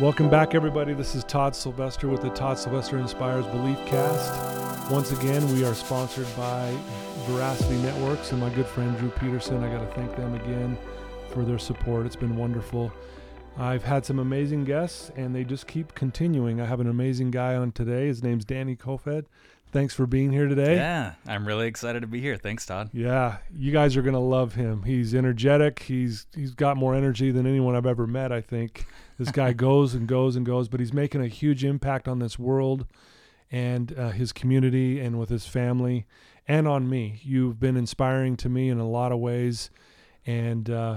Welcome back, everybody. This is Todd Sylvester with the Todd Sylvester Inspires Belief Cast. Once again, we are sponsored by Veracity Networks and my good friend Drew Peterson. I got to thank them again for their support. It's been wonderful. I've had some amazing guests, and they just keep continuing. I have an amazing guy on today. His name's Danny Kofoed. Thanks for being here today. Yeah, I'm really excited to be here. Thanks, Todd. Yeah, you guys are gonna love him. He's energetic. He's he's got more energy than anyone I've ever met. I think this guy goes and goes and goes, but he's making a huge impact on this world and uh, his community and with his family and on me. You've been inspiring to me in a lot of ways, and uh,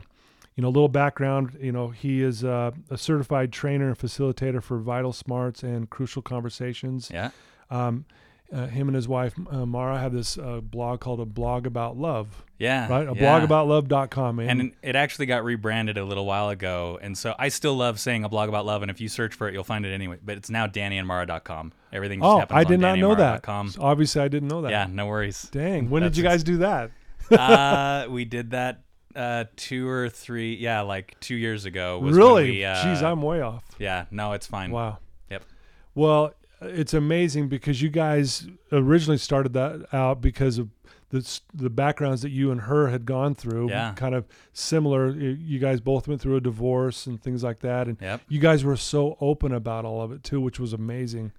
you know, a little background. You know, he is uh, a certified trainer and facilitator for Vital Smarts and Crucial Conversations. Yeah. Um, uh, him and his wife uh, Mara have this uh, blog called a blog about love. Yeah. Right? A yeah. blogaboutlove.com. Man. And it actually got rebranded a little while ago. And so I still love saying a blog about love. And if you search for it, you'll find it anyway. But it's now dannyandmara.com. Everything just oh, happens I did on not know that. So obviously, I didn't know that. Yeah, no worries. Dang. When did you guys do that? uh, we did that uh, two or three, yeah, like two years ago. Was really? We, uh, Jeez, I'm way off. Yeah, no, it's fine. Wow. Yep. Well, it's amazing because you guys originally started that out because of the the backgrounds that you and her had gone through. Yeah. Kind of similar. You guys both went through a divorce and things like that, and Yep. you guys were so open about all of it too, which was amazing.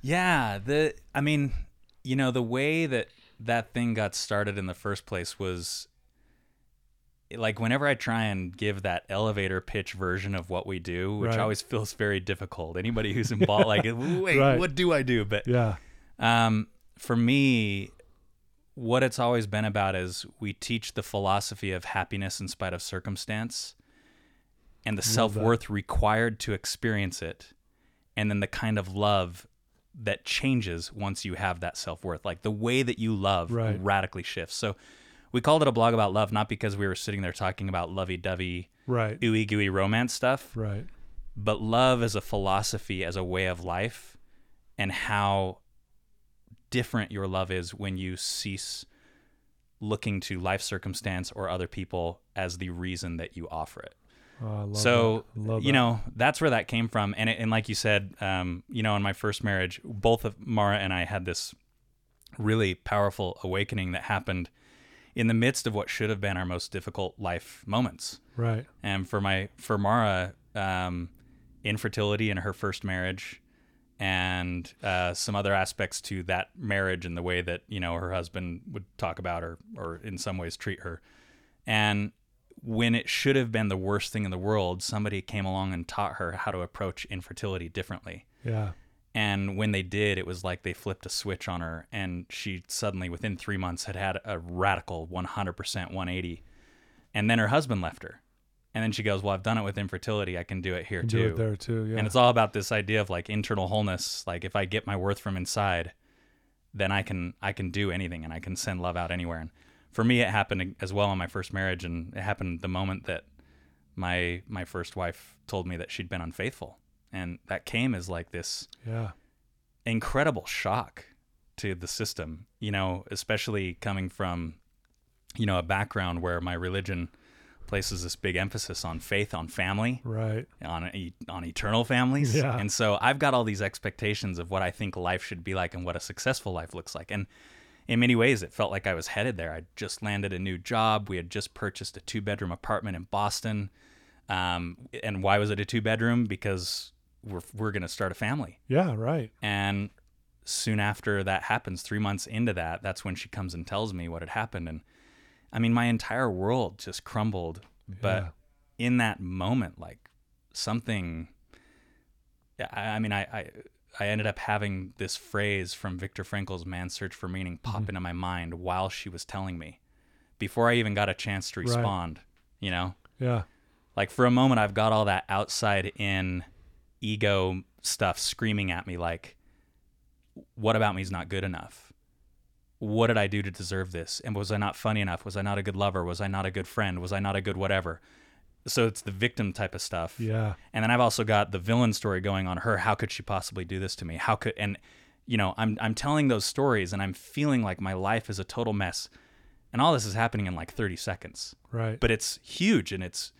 Yeah, the I mean, you know, the way that that thing got started in the first place was like whenever I try and give that elevator pitch version of what we do, which Right. always feels very difficult. Anybody who's involved like, wait, Right. what do I do? But Yeah. um, for me, what it's always been about is we teach the philosophy of happiness in spite of circumstance and the self worth required to experience it, and then the kind of love that changes once you have that self worth. Like the way that you love Right. radically shifts. So we called it a blog about love, not because we were sitting there talking about lovey dovey, Right. ooey gooey romance stuff, Right. but love as a philosophy, as a way of life, and how different your love is when you cease looking to life circumstance or other people as the reason that you offer it. Oh, so you know that's where that came from, and it, and like you said, um, you know, in my first marriage, both of Mara and I had this really powerful awakening that happened in the midst of what should have been our most difficult life moments. Right. And for my for Mara, um, infertility in her first marriage, and uh, some other aspects to that marriage and the way that you know her husband would talk about her or in some ways treat her, and when it should have been the worst thing in the world, somebody came along and taught her how to approach infertility differently. Yeah. And when they did, it was like they flipped a switch on her, and she suddenly, within three months, had had a radical 100% 180. And then her husband left her. And then she goes, Well, I've done it with infertility. I can do it here Do too. it there too. Yeah. And it's all about this idea of like internal wholeness. Like if I get my worth from inside, then I can I can do anything and I can send love out anywhere. And for me, it happened as well in my first marriage, and it happened the moment that my my first wife told me that she'd been unfaithful, and that came as like this yeah. incredible shock to the system, you know, especially coming from, you know, a background where my religion places this big emphasis on faith, on family, Right. on on eternal families. Yeah. And so I've got all these expectations of what I think life should be like and what a successful life looks like. And in many ways, it felt like I was headed there. I just landed a new job. We had just purchased a two bedroom apartment in Boston. Um, and why was it a two bedroom? Because we're, we're going to start a family. Yeah. Right. And soon after that happens, three months into that, that's when she comes and tells me what had happened. And I mean, my entire world just crumbled. But in that moment, like something, I, I mean, I, I, I ended up having this phrase from Viktor Frankl's Man's Search for Meaning pop mm-hmm. into my mind while she was telling me before I even got a chance to Right. respond, you know? Yeah. like for a moment i've got all that outside in ego stuff screaming at me like what about me is not good enough what did i do to deserve this and was i not funny enough was i not a good lover was i not a good friend was i not a good whatever so it's the victim type of stuff Yeah. and then I've also got the villain story going on her. How could she possibly do this to me? How could and you know, I'm I'm telling those stories and I'm feeling like my life is a total mess. And all this is happening in like 30 seconds. Right. But it's huge and it's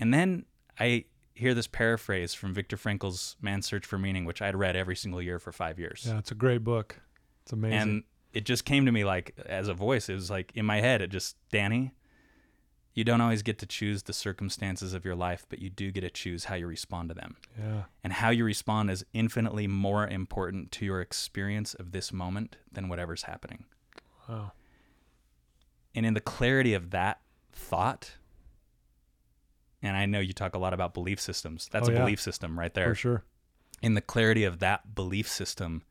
and then I hear this paraphrase from Viktor Frankl's Man's Search for Meaning, which I'd read every single year for five years. Yeah, it's a great book. It's amazing. And it just came to me like as a voice. It was like in my head, it just, Danny, you don't always get to choose the circumstances of your life, but you do get to choose how you respond to them. yeah. And how you respond is infinitely more important to your experience of this moment than whatever's happening. Wow. And in the clarity of that thought, and I know you talk a lot about belief systems. That's Oh, a yeah. belief system right there. For sure. In the clarity of that belief system,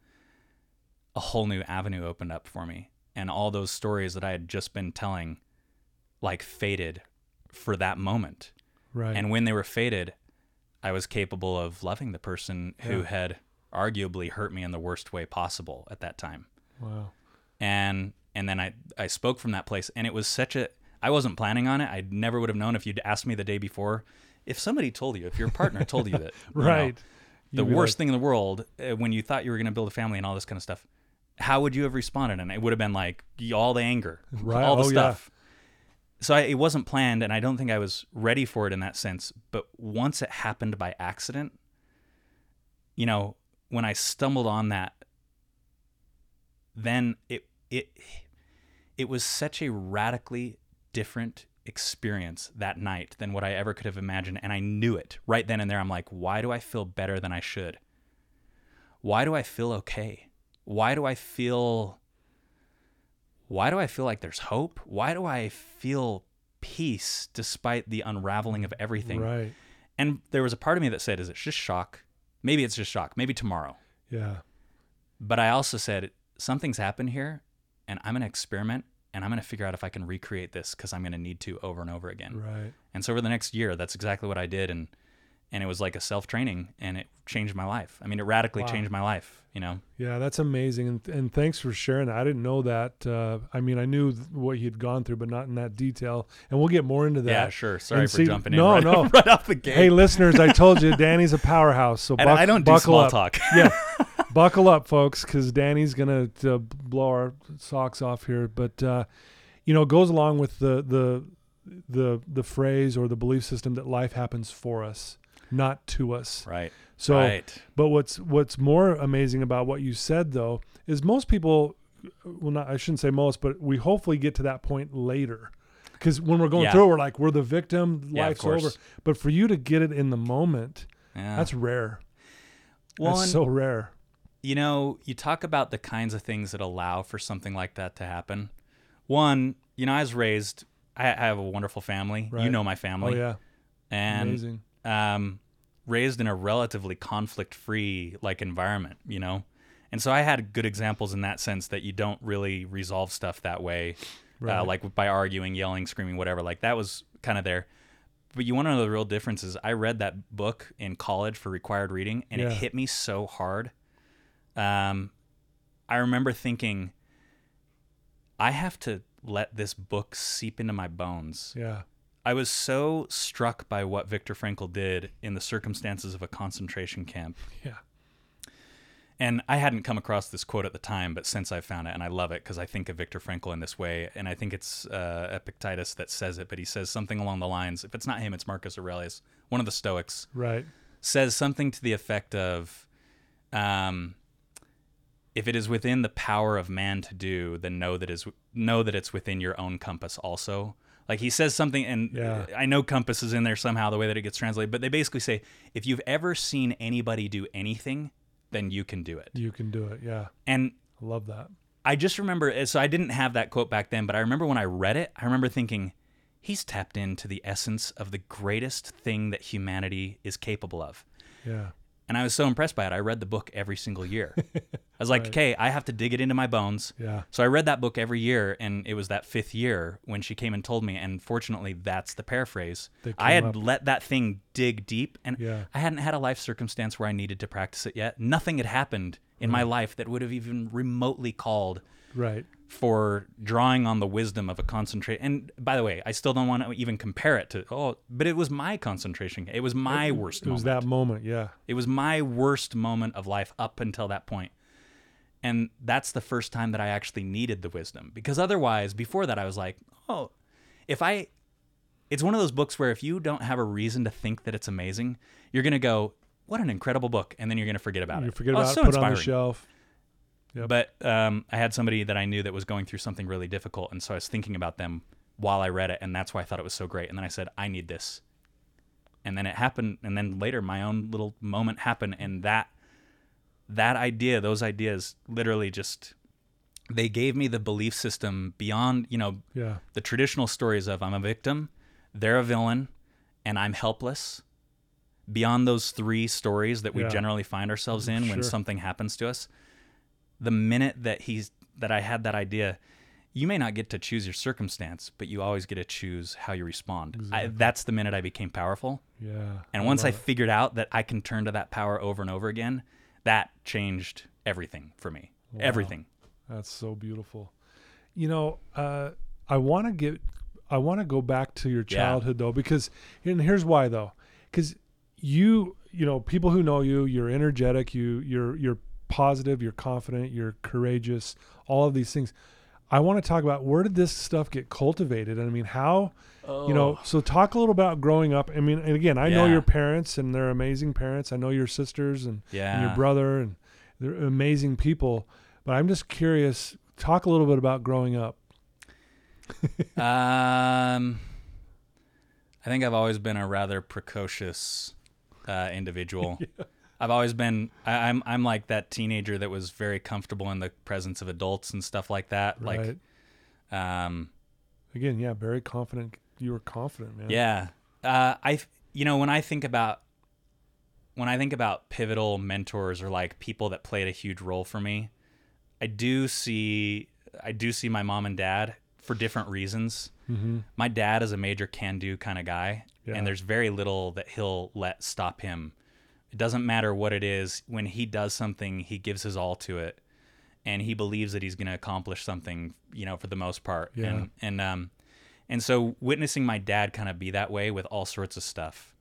a whole new avenue opened up for me. And all those stories that I had just been telling, like, faded for that moment. Right. And when they were faded, I was capable of loving the person who had arguably hurt me in the worst way possible at that time. wow. And and then I I spoke from that place and it was such a I wasn't planning on it. I never would have known if you'd asked me the day before. If somebody told you, if your partner told you that, you know, Right. the worst like, thing in the world uh, when you thought you were going to build a family and all this kind of stuff, how would you have responded? And it would have been like all the anger, Right. all the Oh, yeah. stuff. So I, it wasn't planned, and I don't think I was ready for it in that sense. But once it happened by accident, you know, when I stumbled on that, then it it it was such a radically different experience that night than what I ever could have imagined. And I knew it right then and there. I'm like, why do I feel better than I should? Why do I feel okay? Why do I feel why do I feel like there's hope? Why do I feel peace despite the unraveling of everything? Right. And there was a part of me that said, is it just shock? Maybe it's just shock. Maybe tomorrow. Yeah. But I also said, something's happened here and I'm going to experiment and I'm going to figure out if I can recreate this because I'm going to need to over and over again. Right. And so over the next year, that's exactly what I did. And, and it was like a self training and it changed my life. I mean, it radically Wow. changed my life, you know? Yeah, that's amazing, and and thanks for sharing that. I didn't know that. Uh, I mean, I knew what you'd gone through, but not in that detail. And we'll get more into that. yeah, sure. Sorry And for see- jumping no, in right, no. right off the gate. Hey, listeners, I told you Danny's a powerhouse. So buck- I don't do buckle small up. talk. yeah, buckle up, folks, because Danny's gonna to blow our socks off here. But uh, you know, it goes along with the the the the phrase or the belief system that life happens for us, not to us. right. So, right. but what's what's more amazing about what you said though is most people, well, not I shouldn't say most, but we hopefully get to that point later. Because when we're going Yeah. through, it, we're like we're the victim, Yeah, life's over. But for you to get it in the moment, Yeah. that's rare. Well, that's so rare. You know, you talk about the kinds of things that allow for something like that to happen. One, you know, I was raised. I, I have a wonderful family. You know my family. Oh yeah, and amazing. um, raised in a relatively conflict-free like environment. You know, and so I had good examples in that sense that you don't really resolve stuff that way, Right. uh, like by arguing, yelling, screaming, whatever. Like that was kind of there. But you want to know the real differences? I read that book in college for required reading, and Yeah. it hit me so hard. Um, I remember thinking, I have to let this book seep into my bones. Yeah, I was so struck by what Viktor Frankl did in the circumstances of a concentration camp. yeah, And I hadn't come across this quote at the time, but since I found it, and I love it because I think of Viktor Frankl in this way, and I think it's uh, Epictetus that says it, but he says something along the lines if it's not him, it's Marcus Aurelius, one of the Stoics, right. says something to the effect of um, if it is within the power of man to do, then know that is know that it's within your own compass also. Like he says something, and Yeah. I know compass is in there somehow the way that it gets translated, but they basically say if you've ever seen anybody do anything, then you can do it. You can do it. Yeah, And I love that. I just remember, eh, so I didn't have that quote back then, but I remember when I read it, I remember thinking, he's tapped into the essence of the greatest thing that humanity is capable of. Yeah, And I was so impressed by it. I read the book every single year. I was like, Right. okay, I have to dig it into my bones. yeah, So I read that book every year, and it was that fifth year when she came and told me. And fortunately, that's the paraphrase. I had up. let that thing dig deep, and Yeah. I hadn't had a life circumstance where I needed to practice it yet. Nothing had happened in my life that would have even remotely called right. for drawing on the wisdom of a concentrate. And by the way, I still don't want to even compare it to oh, but it was my concentration. It was my worst. It was that moment. Yeah, It was my worst moment of life up until that point. And that's the first time that I actually needed the wisdom. Because otherwise, before that, I was like, oh, if I it's one of those books where if you don't have a reason to think that it's amazing, you're gonna go, "What an incredible book," and then you're gonna forget about You it. forget Oh, about it, so put it on the inspiring. shelf. Yep. But um, I had somebody that I knew that was going through something really difficult, and so I was thinking about them while I read it, and that's why I thought it was so great. And then I said, I need this. And then it happened, and then later my own little moment happened, and that that idea, those ideas, literally just they gave me the belief system beyond, you know, Yeah. the traditional stories of I'm a victim, they're a villain, and I'm helpless. Beyond those three stories that we Yeah. generally find ourselves in when something happens to us, the minute that he's that I had that idea, you may not get to choose your circumstance, but you always get to choose how you respond. I, that's the minute I became powerful. Yeah. And once I it. figured out that I can turn to that power over and over again, that changed everything for me. Everything. That's so beautiful. You know, uh, I want to get, I want to go back to your Yeah. childhood though, because, and here's why though, because you, you know, people who know you, you're energetic, you, you're, you're positive, you're confident, you're courageous, all of these things. I want to talk about where did this stuff get cultivated? And I mean, how, you know, so talk a little about growing up. I mean, and again, I know Oh. Your parents and they're amazing parents. I know your sisters and, yeah. and your brother and they're amazing people but i'm just curious talk a little bit about growing up Um, I think I've always been a rather precocious uh, individual. I've always been. I, I'm. I'm like that teenager that was very comfortable in the presence of adults and stuff like that. right Like, um, again yeah very confident you were confident man yeah. Uh, I. You know, when I think about when I think about pivotal mentors or like people that played a huge role for me, I do see. I do see my mom and dad for different reasons. mm-hmm. my dad is a major can do kind of guy Yeah. and there's very little that he'll let stop him it doesn't matter what it is when he does something he gives his all to it and he believes that he's going to accomplish something you know for the most part Yeah. and and um and so witnessing my dad kind of be that way with all sorts of stuff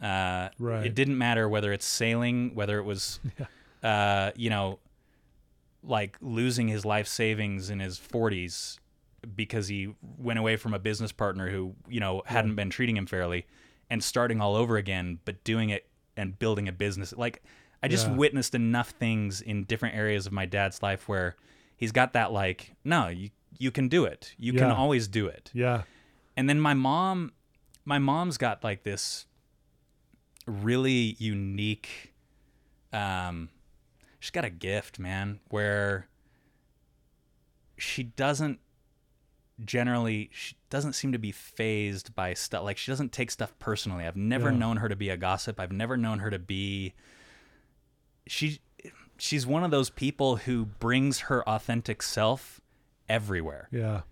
uh Right. it didn't matter whether it's sailing whether it was uh you know like losing his life savings in his 40s because he went away from a business partner who you know hadn't been treating him fairly and starting all over again but doing it and building a business. Like i just Yeah. witnessed enough things in different areas of my dad's life where he's got that like no you you can do it. You can always do it. Yeah. And then my mom my mom's got like this really unique um she's got a gift man where she doesn't generally she doesn't seem to be phased by stuff like she doesn't take stuff personally i've never Yeah. known her to be a gossip i've never known her to be she she's one of those people who brings her authentic self everywhere yeah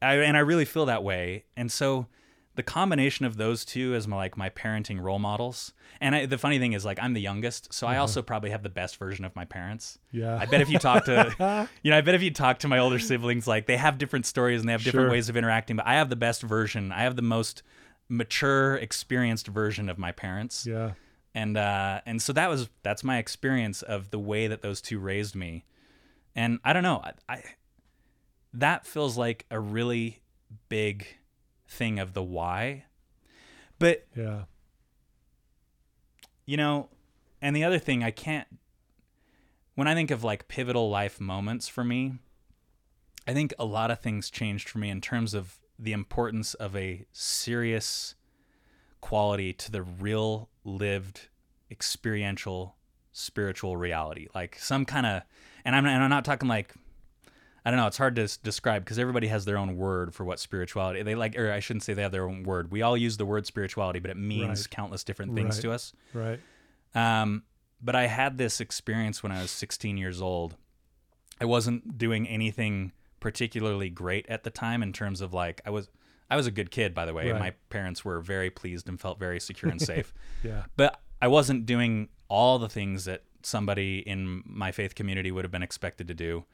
I, and I really feel that way. And so the combination of those two as my like my parenting role models. And I, the funny thing is like I'm the youngest, so I also probably have the best version of my parents. yeah I bet if you talk to you know, I bet if you talk to my older siblings like they have different stories and they have different Sure. ways of interacting, but I have the best version. I have the most mature, experienced version of my parents yeah and uh, and so that was that's my experience of the way that those two raised me, and I don't know, I, I that feels like a really big thing of the why, but yeah. you know, and the other thing I can't when I think of like pivotal life moments for me, I think a lot of things changed for me in terms of the importance of a serious quality to the real lived experiential spiritual reality. Like some kind of and I'm, and I'm not talking like I don't know. It's hard to s- describe because everybody has their own word for what spirituality they like, or I shouldn't say they have their own word. We all use the word spirituality, but it means Right. countless different things Right. to us. right Um, but I had this experience when I was 16 years old. I wasn't doing anything particularly great at the time in terms of like I was I was a good kid by the way. Right. My parents were very pleased and felt very secure and safe. yeah But I wasn't doing all the things that somebody in my faith community would have been expected to do.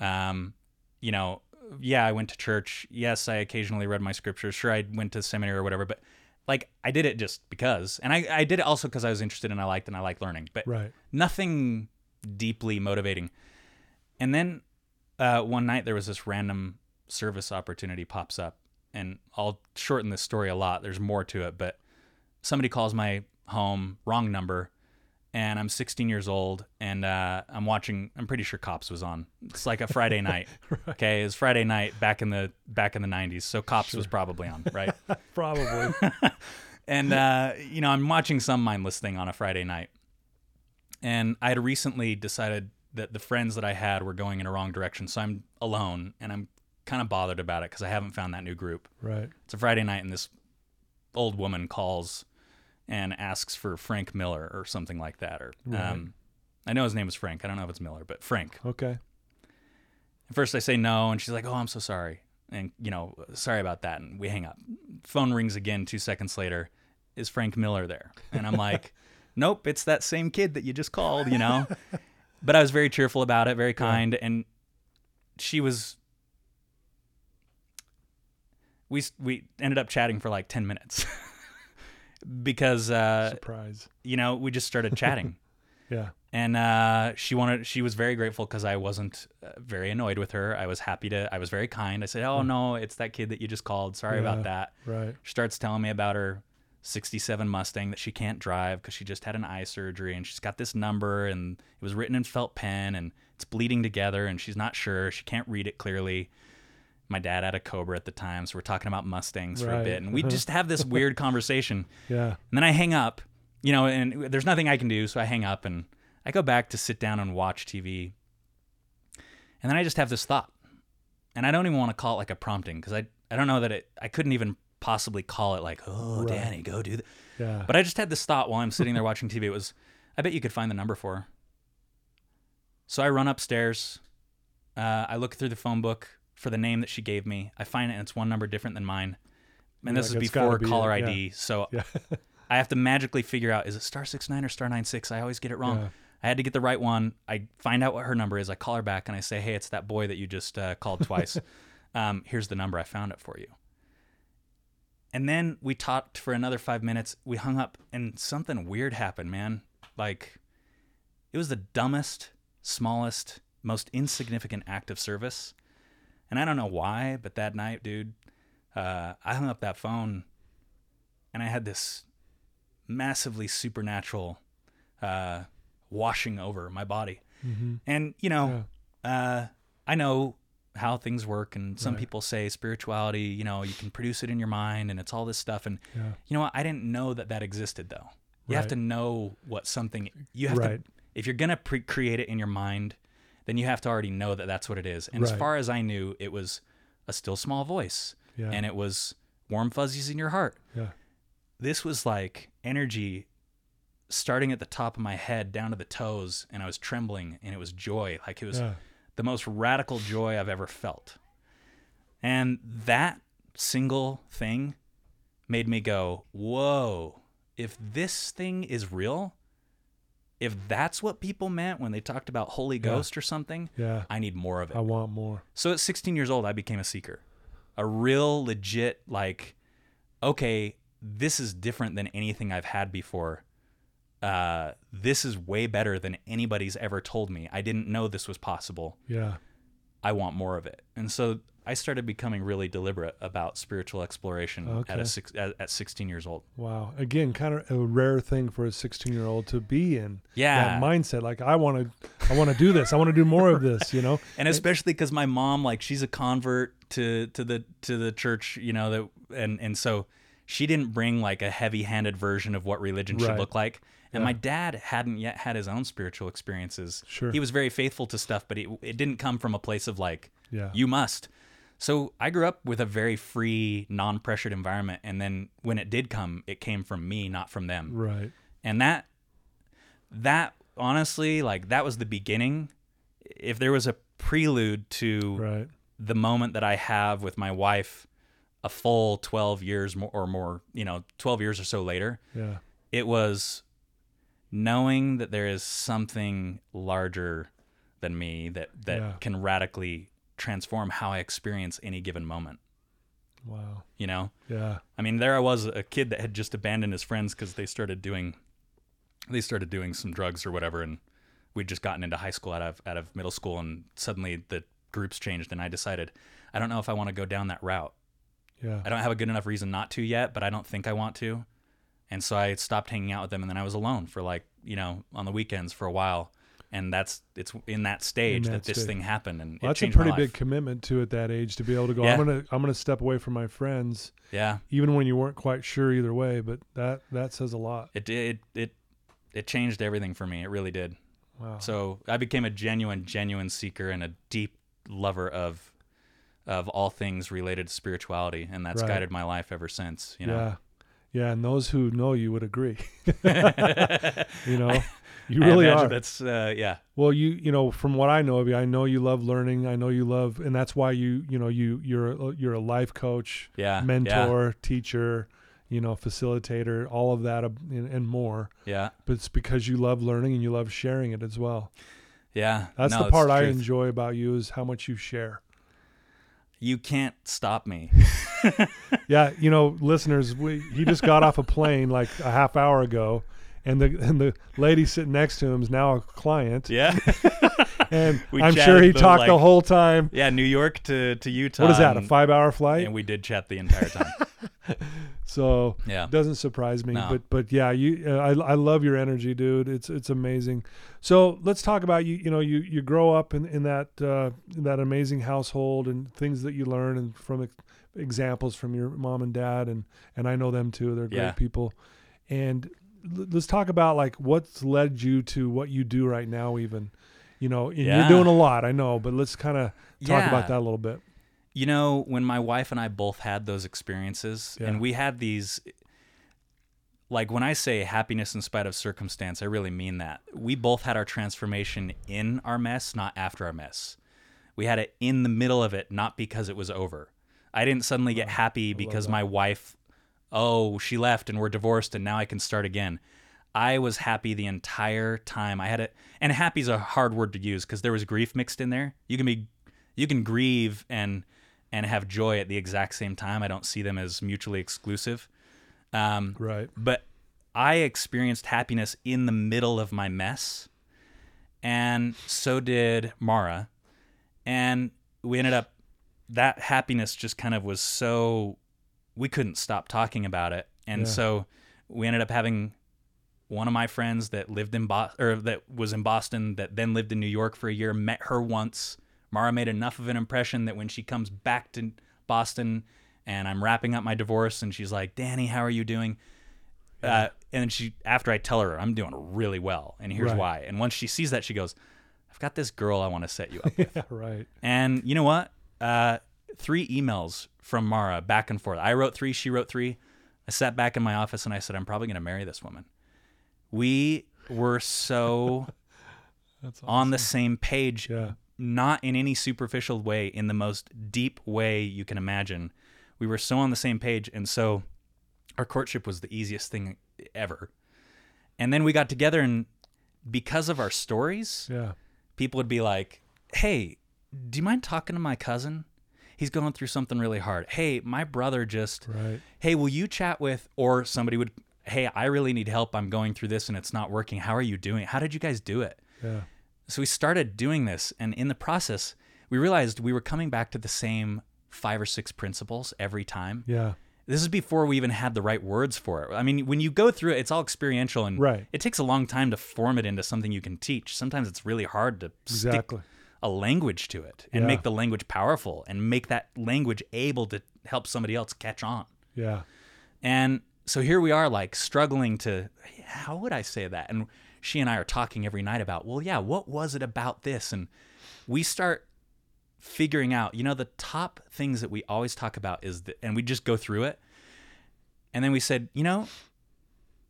Um, you know, yeah, I went to church. Yes, I occasionally read my scriptures. Sure, I went to seminary or whatever, but like I did it just because. And I, I did it also because I was interested and I liked and I liked learning, but right nothing deeply motivating. And then uh, one night there was this random service opportunity pops up and I'll shorten this story a lot. There's more to it, but somebody calls my home, wrong number, and I'm 16 years old, and uh, I'm watching. I'm pretty sure Cops was on. It's like a Friday night. Okay, it's Friday night back in the back in the 90s, so Cops was probably on, right? Probably. and uh, you know, I'm watching some mindless thing on a Friday night, and I had recently decided that the friends that I had were going in a wrong direction, so I'm alone, and I'm kind of bothered about it because I haven't found that new group. right. It's a Friday night, and this old woman calls and asks for Frank Miller or something like that. Or Right. um, I know his name is Frank. I don't know if it's Miller, but Frank. Okay. At first, I say no, and she's like, "Oh, I'm so sorry," and you know, sorry about that, and we hang up. Phone rings again. Two seconds later, is Frank Miller there? And I'm like, "Nope, it's that same kid that you just called," you know. but I was very cheerful about it, very kind, and she was. We we ended up chatting for like ten minutes because uh, Surprise. you know we just started chatting Yeah. and uh, she wanted she was very grateful because i wasn't uh, very annoyed with her i was happy to i was very kind i said oh no it's that kid that you just called sorry Yeah. about that Right. she starts telling me about her 67 mustang that she can't drive because she just had an eye surgery and she's got this number and it was written in felt pen and it's bleeding together and she's not sure she can't read it clearly my dad had a cobra at the time so we're talking about mustangs for a bit and we just have this weird conversation Yeah. and then I hang up, you know, and there's nothing I can do, so I hang up and I go back to sit down and watch TV. And then I just have this thought. And I don't even want to call it like a prompting because I, I don't know that it, I couldn't even possibly call it like, oh, Right. Danny, go do that. Yeah. But I just had this thought while I'm sitting there watching TV. It was, I bet you could find the number for her. So I run upstairs. Uh, I look through the phone book for the name that she gave me. I find it, and it's one number different than mine. And You're this like, is before be caller it." Yeah. ID. So yeah. I have to magically figure out is it star six nine or star nine six? I always get it wrong. Yeah. I had to get the right one. I find out what her number is. I call her back and I say, "Hey, it's that boy that you just uh, called twice. um, here's the number. I found it for you." And then we talked for another five minutes. We hung up, and something weird happened, man. Like, it was the dumbest, smallest, most insignificant act of service. And I don't know why, but that night, dude, uh, I hung up that phone, and I had this massively supernatural uh, washing over my body. Mm-hmm. And you know, uh, I know how things work, and some Right. people say spirituality. You know, you can produce it in your mind, and it's all this stuff. And Yeah. you know what? I didn't know that that existed, though. You have to know what something you have Right. to. If you're gonna pre- create it in your mind, then you have to already know that that's what it is. And as far as I knew, it was a still small voice, Yeah. and it was warm fuzzies in your heart yeah. this was like energy starting at the top of my head down to the toes and i was trembling and it was joy like it was Yeah. the most radical joy i've ever felt and that single thing made me go whoa if this thing is real if that's what people meant when they talked about holy ghost or something Yeah. i need more of it I want more. so at 16 years old, I became a seeker, a real legit like, okay, this is different than anything I've had before. Uh, this is way better than anybody's ever told me. I didn't know this was possible. Yeah. I want more of it, and so I started becoming really deliberate about spiritual exploration at Okay. a six, at, at 16 years old. Wow. Again, kind of a rare thing for a 16 year old to be in. Yeah, That mindset. Like, I want to, I want to do this. I want to do more of this, you know? and especially because my mom like she's a convert to to the to the church you know that and and so she didn't bring like a heavy-handed version of what religion should look like and Yeah. my dad hadn't yet had his own spiritual experiences Sure. he was very faithful to stuff but it, it didn't come from a place of like Yeah. you must so i grew up with a very free non-pressured environment and then when it did come it came from me not from them Right. and that that honestly like that was the beginning if there was a prelude to Right. the moment that i have with my wife a full 12 years more or more you know 12 years or so later Yeah. it was knowing that there is something larger than me that that Yeah. can radically transform how i experience any given moment Wow. you know Yeah. I mean, there I was, a kid that had just abandoned his friends because they started doing, they started doing some drugs or whatever, and we'd just gotten into high school out of out of middle school, and suddenly the groups changed, and I decided, I don't know if I want to go down that route. Yeah. I don't have a good enough reason not to yet, but I don't think I want to. And so I stopped hanging out with them and then I was alone for like, you know, on the weekends for a while. And that's it's in that stage that that, this stage. thing happened and Well, it that's a pretty big commitment to at that age to be able to go. Yeah. I'm gonna I'm gonna step away from my friends, Yeah. even when you weren't quite sure either way. But that that says a lot. It did it, it it changed everything for me. It really did. Wow. So I became a genuine, genuine seeker and a deep lover of of all things related to spirituality, and that's Right. guided my life ever since. You know, Yeah. Yeah, and those who know you would agree. you know, you really are. That's uh, yeah, Well, you you know, from what I know of you, I know you love learning. I know you love, and that's why you you know you you're a, you're a life coach, yeah, mentor, teacher, you know, facilitator, all of that and, and more. yeah, yeah. But it's because you love learning and you love sharing it as well. yeah. That's No, the part I enjoy about you is how much you share. You can't stop me. Yeah, you know, listeners, we, he just got off a plane like a half hour ago, and the and the lady sitting next to him is now a client, Yeah, and We I'm sure he the, talked the whole time. yeah. New York to to Utah. What is that? A five hour flight? And we did chat the entire time. So Yeah. it doesn't surprise me. No. But but yeah, you uh, I I love your energy, dude. It's it's amazing. So let's talk about you. You know, you you grow up in in that uh, in that amazing household and things that you learn and from ex- examples from your mom and dad and and I know them too. They're great Yeah. people. And let's talk about like what's led you to what you do right now. Even you know, and you're doing a lot. I know, but let's kind of talk Yeah. about that a little bit. You know, when my wife and I both had those experiences, Yeah. and we had these, like when I say happiness in spite of circumstance, I really mean that. We both had our transformation in our mess, not after our mess. We had it in the middle of it, not because it was over. I didn't suddenly get happy because my wife, oh, she left and we're divorced and now I can start again. I was happy the entire time. I had it, and happy's a hard word to use because there was grief mixed in there. You can be, you can grieve and and have joy at the exact same time. I don't see them as mutually exclusive. Um, Right. but I experienced happiness in the middle of my mess, and so did Mara. And we ended up, that happiness just kind of was so, we couldn't stop talking about it. And Yeah. so we ended up having one of my friends that lived in Boston, or that was in Boston, that then lived in New York for a year, met her once. Mara made enough of an impression that when she comes back to Boston and I'm wrapping up my divorce and she's like, Danny, how are you doing? Uh, and then she, after I tell her I'm doing really well, and here's Right. why. And once she sees that, she goes, I've got this girl I want to set you up with. Yeah. Right. And you know what? Uh, three emails from Mara back and forth. I wrote three, she wrote three. I sat back in my office and I said, I'm probably going to marry this woman. We were so That's awesome. on the same page, Yeah. not in any superficial way, in the most deep way you can imagine. We were so on the same page. And so our courtship was the easiest thing ever. And then we got together, and because of our stories, Yeah. people would be like, "Hey, do you mind talking to my cousin? He's going through something really hard. Hey, my brother just Right. Hey, will you chat with or somebody would Hey, I really need help. I'm going through this and it's not working. How are you doing? How did you guys do it?" Yeah. So we started doing this and in the process, we realized we were coming back to the same 5 or 6 principles every time. Yeah. This is before we even had the right words for it. I mean, when you go through it, it's all experiential and Right. it takes a long time to form it into something you can teach. Sometimes it's really hard to stick Exactly. A language to it and Yeah. make the language powerful and make that language able to help somebody else catch on. Yeah. And so here we are, like struggling to, how would I say that? And she and I are talking every night about, well, yeah, what was it about this? And we start figuring out, you know, the top things that we always talk about is that, and we just go through it. And then we said, you know,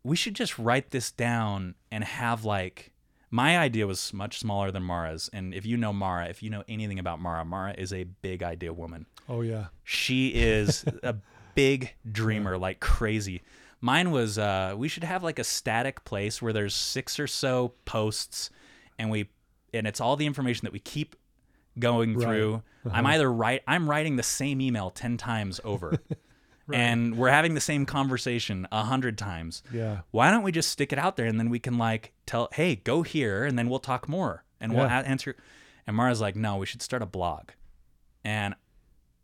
we should just write this down and have like, my idea was much smaller than Mara's. And if you know Mara, if you know anything about Mara, Mara is a big idea woman. Oh yeah. She is a big dreamer, like crazy. Mine was uh, we should have like a static place where there's six or so posts, and we and it's all the information that we keep going Right. through. I'm either right. I'm writing the same email ten times over, and we're having the same conversation a hundred times. Yeah. Why don't we just stick it out there and then we can like tell, hey, go here, and then we'll talk more, and we'll a- answer. And Mara's like, no, we should start a blog, and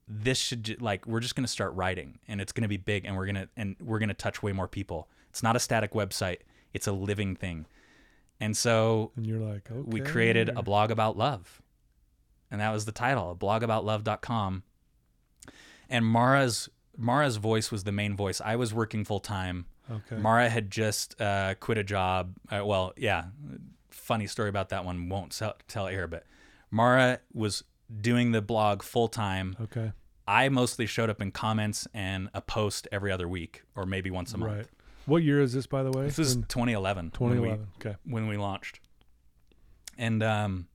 this should like we're just going to start writing and it's going to be big and we're going to and we're to touch way more people. It's not a static website. It's a living thing. And so And you're like, okay. we created a blog about love. And that was the title, blogaboutlove.com. And Mara's Mara's voice was the main voice. I was working full time. Okay. Mara had just uh, quit a job. Uh, well, yeah, funny story about that one. Won't tell, tell here, but Mara was doing the blog full time. okay. I mostly showed up in comments and a post every other week, or maybe once a month. Right. What year is this, by the way? This is When- 2011. when we- 2011. Okay. when we launched. And um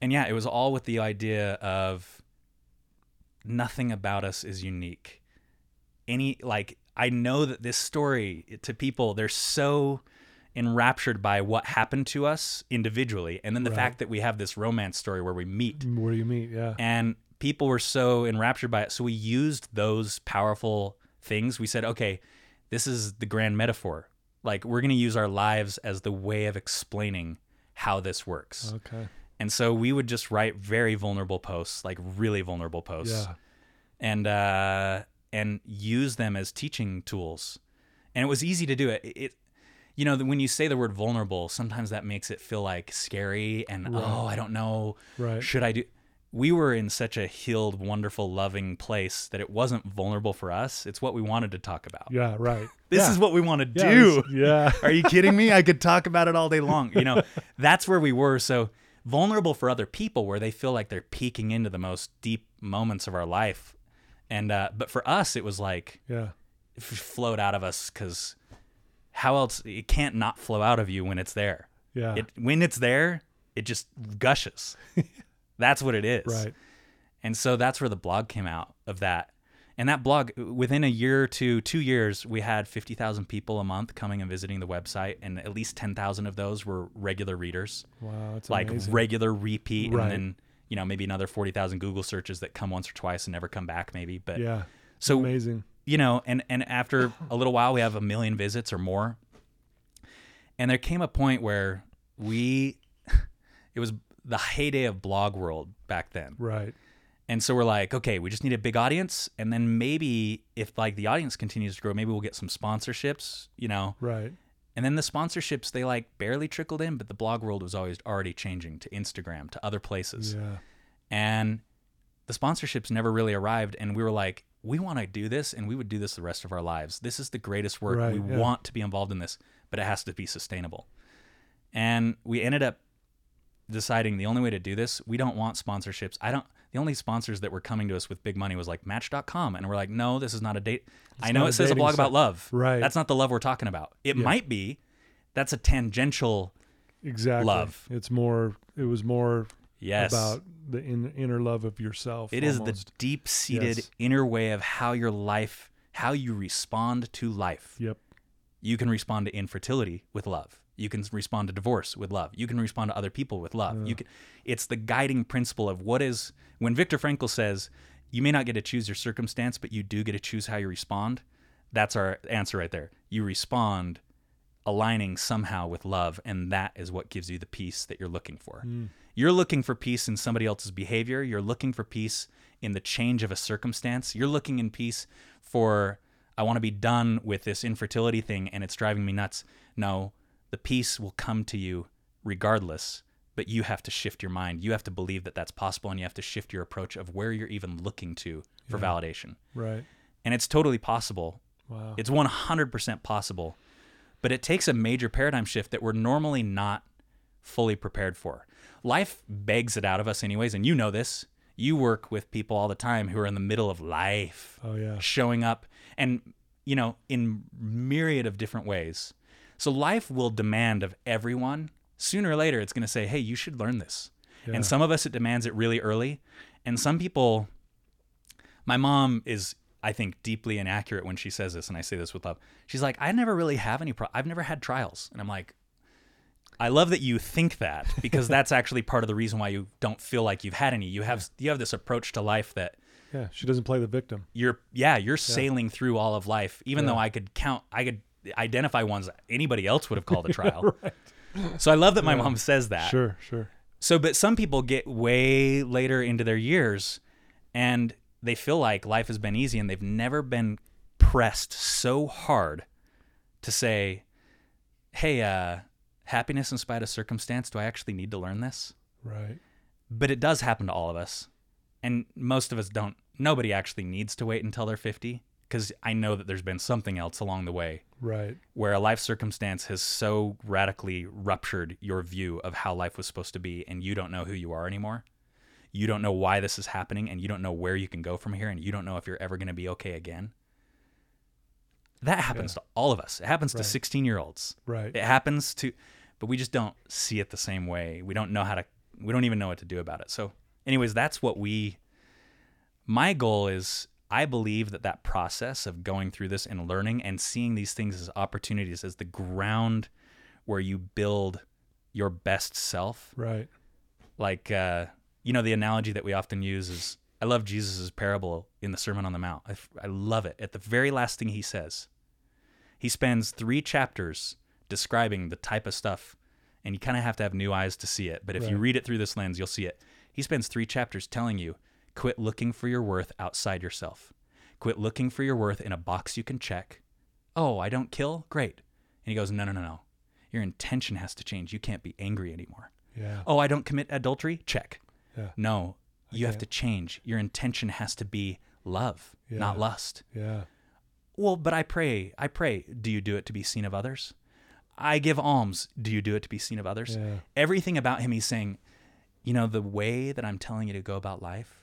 and yeah, it was all with the idea of nothing about us is unique. Any like I know that this story to people they're so enraptured by what happened to us individually and then the Right. fact that we have this romance story where we meet Where you meet, yeah. and people were so enraptured by it so we used those powerful things we said okay this is the grand metaphor like we're going to use our lives as the way of explaining how this works Okay. and so we would just write very vulnerable posts like really vulnerable posts Yeah. and uh and use them as teaching tools and it was easy to do it it you know when you say the word vulnerable sometimes that makes it feel like scary and oh i don't know Right. should I do? We were in such a healed, wonderful, loving place that it wasn't vulnerable for us. It's what we wanted to talk about. Yeah. Right. This yeah. is what we want to do. Yeah. Are you kidding me? I could talk about it all day long. You know, that's where we were. So vulnerable for other people, where they feel like they're peeking into the most deep moments of our life. And uh, but for us, it was like yeah. it flowed out of us because how else? It can't not flow out of you when it's there. Yeah. It when it's there, it just gushes. that's what it is. right. And so that's where the blog came out of that. And that blog, within a year or two, two years, we had 50,000 people a month coming and visiting the website. And at least 10,000 of those were regular readers, Wow. That's amazing. like amazing. regular repeat. Right. And then, you know, maybe another 40,000 Google searches that come once or twice and never come back, maybe. But Yeah. so, Amazing. you know, and, and after a little while, we have a million visits or more. And there came a point where we, it was the heyday of blog world back then. Right. And so we're like, okay, we just need a big audience. And then maybe if like the audience continues to grow, maybe we'll get some sponsorships, you know. Right. And then the sponsorships, they like barely trickled in, but the blog world was always already changing to Instagram, to other places. Yeah. And the sponsorships never really arrived. And we were like, we want to do this and we would do this the rest of our lives. This is the greatest work. Right, we yeah. want to be involved in this, but it has to be sustainable. And we ended up deciding the only way to do this, we don't want sponsorships. I don't the only sponsors that were coming to us with big money was like match.com and we're like, "No, this is not a date. I know it says a blog site." about love. Right. That's not the love we're talking about. It Yeah. might be. That's a tangential Exactly. Love. It's more. It was more yes. about the in, inner love of yourself. It is the deep-seated Yes. inner way of how your life, how you respond to life. Yep. You can respond to infertility with love. You can respond to divorce with love. You can respond to other people with love. You can it's the guiding principle of what is when Viktor Frankl says, you may not get to choose your circumstance, but you do get to choose how you respond. That's our answer right there. You respond aligning somehow with love, and that is what gives you the peace that you're looking for. Hmm. You're looking for peace in somebody else's behavior. You're looking for peace in the change of a circumstance. You're looking in peace for, I want to be done with this infertility thing and it's driving me nuts. No, the peace will come to you regardless, but you have to shift your mind. You have to believe that that's possible and you have to shift your approach of where you're even looking to for Yeah. validation. Right. And it's totally possible. Wow. It's 100% possible, but it takes a major paradigm shift that we're normally not fully prepared for. Life begs it out of us, anyways, and you know this. You work with people all the time who are in the middle of life, oh yeah. showing up, and, you know, in myriad of different ways. So life will demand of everyone, sooner or later, it's going to say, hey, you should learn this. Yeah. And some of us, it demands it really early. And some people, my mom is, I think, deeply inaccurate when she says this, and I say this with love. She's like, I never really have any, pro- I've never had trials. And I'm like, I love that you think that because that's actually part of the reason why you don't feel like you've had any. You have you have this approach to life that Yeah. She doesn't play the victim. you're yeah you're sailing through all of life. Even Yeah. though I could count, I could identify ones anybody else would have called a trial. So I love that my mom says that. Sure. Sure. So, but some people get way later into their years, and they feel like life has been easy and they've never been pressed so hard to say, "Hey, uh, happiness in spite of circumstance. Do I actually need to learn this?" Right. But it does happen to all of us, and most of us don't. Nobody actually needs to wait until they're fifty because I know that there's been something else along the way Right. where a life circumstance has so radically ruptured your view of how life was supposed to be and you don't know who you are anymore. You don't know why this is happening and you don't know where you can go from here and you don't know if you're ever going to be okay again. That happens to all of us. It happens Right. to 16 year olds. Right. It happens to, but we just don't see it the same way. We don't know how to, we don't even know what to do about it. So, anyways, that's what we, my goal is I believe that that process of going through this and learning and seeing these things as opportunities, as the ground where you build your best self. Right. Like, uh, you know, the analogy that we often use is I love Jesus' parable in the Sermon on the Mount. I, I love it. At the very last thing he says, he spends three chapters describing the type of stuff, and you kind of have to have new eyes to see it. But if you read it through this lens, you'll see it. He spends three chapters telling you quit looking for your worth outside yourself, quit looking for your worth in a box you can check. Oh, I don't kill? Great. And he goes, no, no, no, no. Your intention has to change. You can't be angry anymore. Yeah. Oh, I don't commit adultery? Check. Yeah. No, you have can't. to change. Your intention has to be love, not lust. Yeah. Well, but I pray. I pray. Do you do it to be seen of others? I give alms. Do you do it to be seen of others? Yeah. Everything about him, he's saying, you know, the way that I'm telling you to go about life,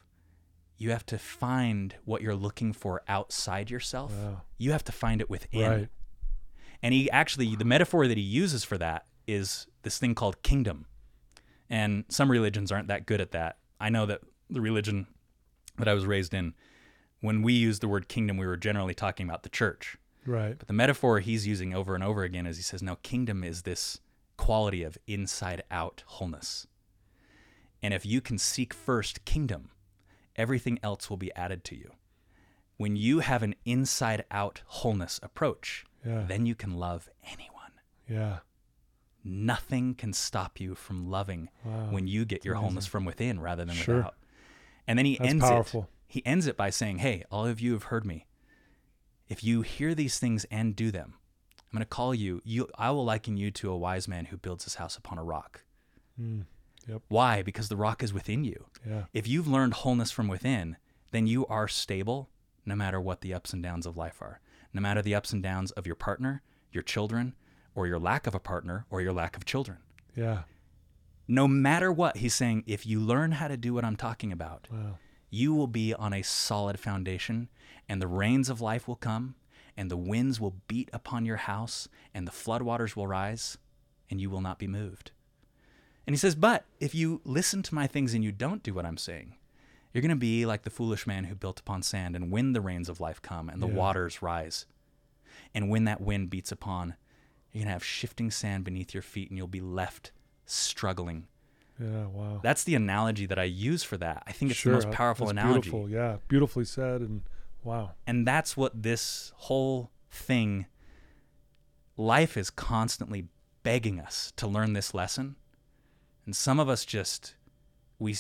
you have to find what you're looking for outside yourself. Wow. You have to find it within. Right. And he actually, the metaphor that he uses for that is this thing called kingdom. And some religions aren't that good at that. I know that the religion that I was raised in, when we used the word kingdom, we were generally talking about the church. Right. But the metaphor he's using over and over again is he says, no, kingdom is this quality of inside out wholeness. And if you can seek first kingdom, everything else will be added to you. When you have an inside out wholeness approach, Yeah. then you can love anyone. Yeah. Nothing can stop you from loving Wow. when you get your amazing. wholeness from within rather than Sure. without. And then he That's ends powerful. it. He ends it by saying, "Hey, all of you have heard me. If you hear these things and do them, I'm going to call you. You, I will liken you to a wise man who builds his house upon a rock. Mm. Yep. Why? Because the rock is within you. Yeah. If you've learned wholeness from within, then you are stable no matter what the ups and downs of life are. No matter the ups and downs of your partner, your children, or your lack of a partner, or your lack of children. Yeah. No matter what, he's saying, if you learn how to do what I'm talking about, Wow. you will be on a solid foundation, and the rains of life will come, and the winds will beat upon your house, and the floodwaters will rise, and you will not be moved. And he says, But if you listen to my things and you don't do what I'm saying, you're going to be like the foolish man who built upon sand, and when the rains of life come and the Yeah. waters rise, and when that wind beats upon, you're going to have shifting sand beneath your feet, and you'll be left struggling. Yeah. Wow. That's the analogy that I use for that. I think it's sure. the most that- powerful that's analogy. Beautiful. Yeah. Beautifully said. And wow. And that's what this whole thing life is constantly begging us to learn this lesson. And some of us just we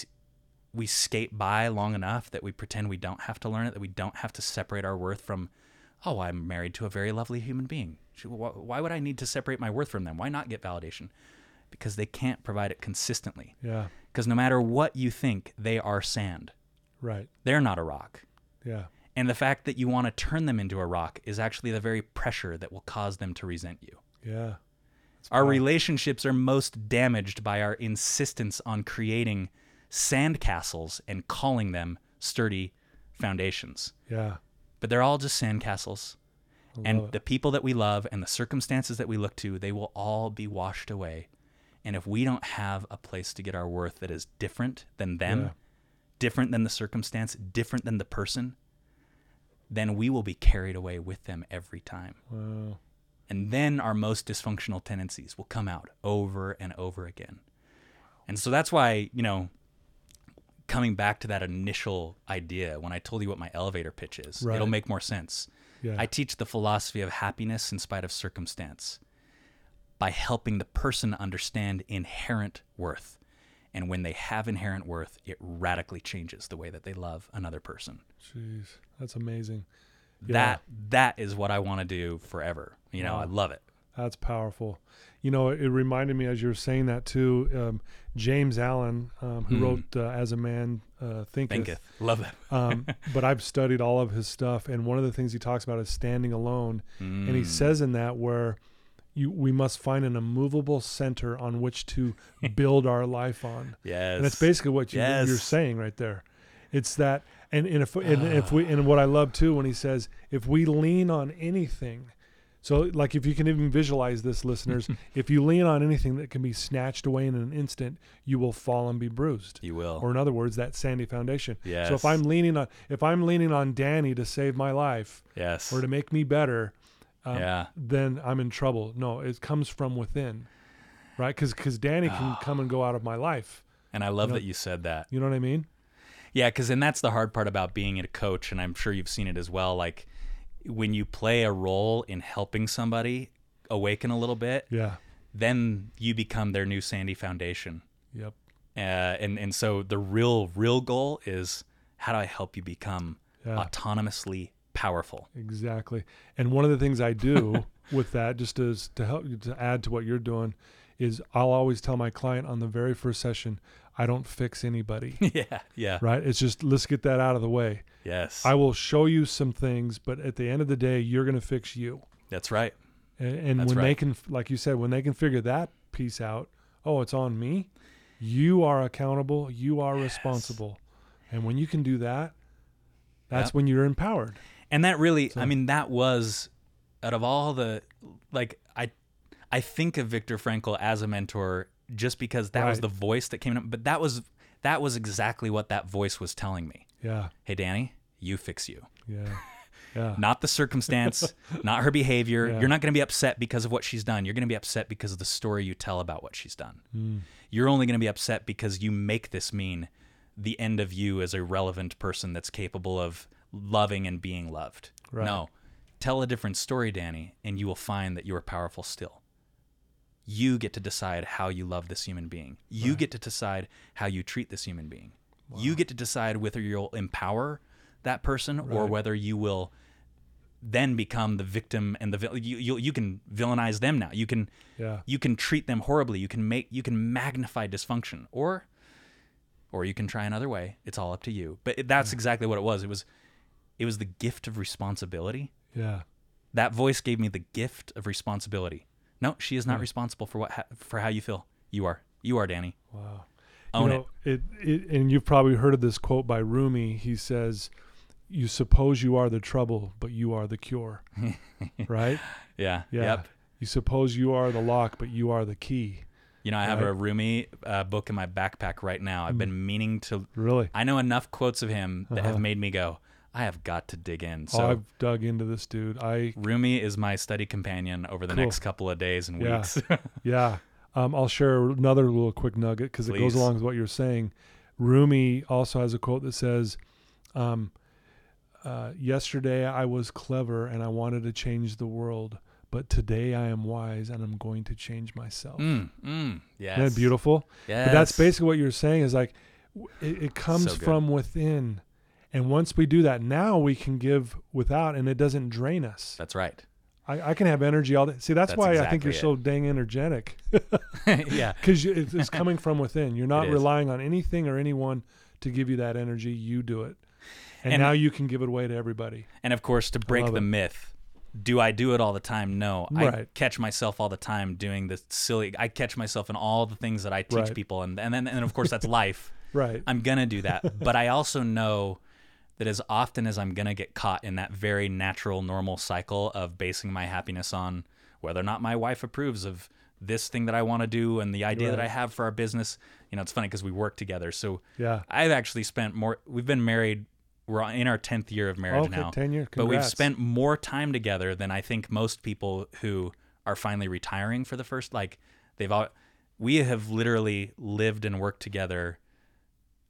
we skate by long enough that we pretend we don't have to learn it, that we don't have to separate our worth from oh, I'm married to a very lovely human being. Why would I need to separate my worth from them? Why not get validation? Because they can't provide it consistently. Yeah. Because no matter what you think, they are sand. Right. They're not a rock. Yeah. And the fact that you want to turn them into a rock is actually the very pressure that will cause them to resent you. Yeah. Our relationships are most damaged by our insistence on creating sandcastles and calling them sturdy foundations. Yeah. But they're all just sandcastles. And it. the people that we love and the circumstances that we look to, they will all be washed away. And if we don't have a place to get our worth that is different than them, Yeah. different than the circumstance, different than the person, then we will be carried away with them every time. Wow. And then our most dysfunctional tendencies will come out over and over again. And so that's why, you know, coming back to that initial idea, when I told you what my elevator pitch is, Right. it'll make more sense. Yeah. I teach the philosophy of happiness in spite of circumstance by helping the person understand inherent worth And when they have inherent worth, it radically changes the way that they love another person. Jeez, that's amazing. Yeah. That that is what I want to do forever. You know, I love it. That's powerful. You know, it reminded me as you were saying that too. Um, James Allen, um, who Mm. wrote uh, "As a Man uh, Thinketh,", Thinketh. Love it. um, but I've studied all of his stuff, and one of the things he talks about is standing alone. And he Mm. says in that where you we must find an immovable center on which to build our life on. Yes. And that's basically what you, you're saying right there. It's that, and, and if and if we and what I love too when he says if we lean on anything, so like if you can even visualize this, listeners, if you lean on anything that can be snatched away in an instant, you will fall and be bruised. You will. Or in other words, that sandy foundation. So if I'm leaning on if I'm leaning on Danny to save my life yes. or to make me better, um, yeah. then I'm in trouble. No, it comes from within, right? Because because Danny can come and go out of my life. And I love know- that you said that. You know what I mean? Yeah, because and that's the hard part about being a coach, and I'm sure you've seen it as well. Like when you play a role in helping somebody awaken a little bit, Yeah. then you become their new Sandy Foundation. Yep. Uh, and and so the real real goal is how do I help you become Yeah. autonomously powerful? Exactly. And one of the things I do with that, just as to help you to add to what you're doing, is I'll always tell my client on the very first session, I don't fix anybody. yeah, yeah, right? It's just let's get that out of the way. yes, I will show you some things, but at the end of the day, you're going to fix you. that's right. And, and That's when they can, like you said, when they can figure that piece out, oh, it's on me. You are accountable. You are responsible. And when you can do that, that's Yep. when you're empowered. And that really, So- I mean, that was out of all the like I I think of Viktor Frankl as a mentor just because that was the voice that came up, but that was that was exactly what that voice was telling me. Yeah. Hey Danny, you fix you. Yeah. Yeah. Not the circumstance, not her behavior. Yeah. You're not going to be upset because of what she's done. You're going to be upset because of the story you tell about what she's done. Mm. You're only going to be upset because you make this mean the end of you as a relevant person that's capable of loving and being loved. Right. No. Tell a different story, Danny, and you will find that you are powerful still. You get to decide how you love this human being. You get to decide how you treat this human being. You get to decide whether you'll empower that person or whether you will then become the victim and the you, you you can villainize them now. You can Yeah. you can treat them horribly. You can make you can magnify dysfunction, or or you can try another way. It's all up to you. But it- that's exactly what it was. It was it was the gift of responsibility. Yeah. That voice gave me the gift of responsibility. No, she is not responsible for what ha- for how you feel. You are. You are, Danny. Wow. Own you know, it. it. And you've probably heard of this quote by Rumi. He says, "You suppose you are the trouble, but you are the cure." right? Yeah. Yeah. Yep. You suppose you are the lock, but you are the key. You know, I have Right. a Rumi uh, book in my backpack right now. I've been meaning to. Really? I know enough quotes of him that Uh-huh. have made me go. I have got to dig in. oh, So I've dug into this dude. I Rumi is my study companion over the Cool. next couple of days and Yeah. weeks. yeah. Um, I'll share another little quick nugget because it goes along with what you're saying. Rumi also has a quote that says, um, uh, "Yesterday I was clever and I wanted to change the world, but today I am wise and I'm going to change myself." mm, mm, yes. Isn't that beautiful? Yes. But that's basically what you're saying is like it, it comes So from within. And once we do that, now we can give without and it doesn't drain us. That's right. I, I can have energy all day. See, that's, That's why I think you're so dang energetic yeah. because it's, it's coming from within. You're not relying on anything or anyone to give you that energy. You do it. And, And- now you can give it away to everybody. And of course, to break the it. myth, do I do it all the time? No. I catch myself all the time doing the silly. I catch myself in all the things that I teach Right. people, and and then and of course that's life. Right. I'm gonna do that, but I also know that as often as I'm gonna get caught in that very natural, normal cycle of basing my happiness on whether or not my wife approves of this thing that I want to do and the idea that I have for our business. You know, it's funny because we work together, so Yeah. I've actually spent more. We've been married. We're in our tenth year of marriage Okay. now. 10 years. But we've spent more time together than I think most people who are finally retiring for the first like they've all we have literally lived and worked together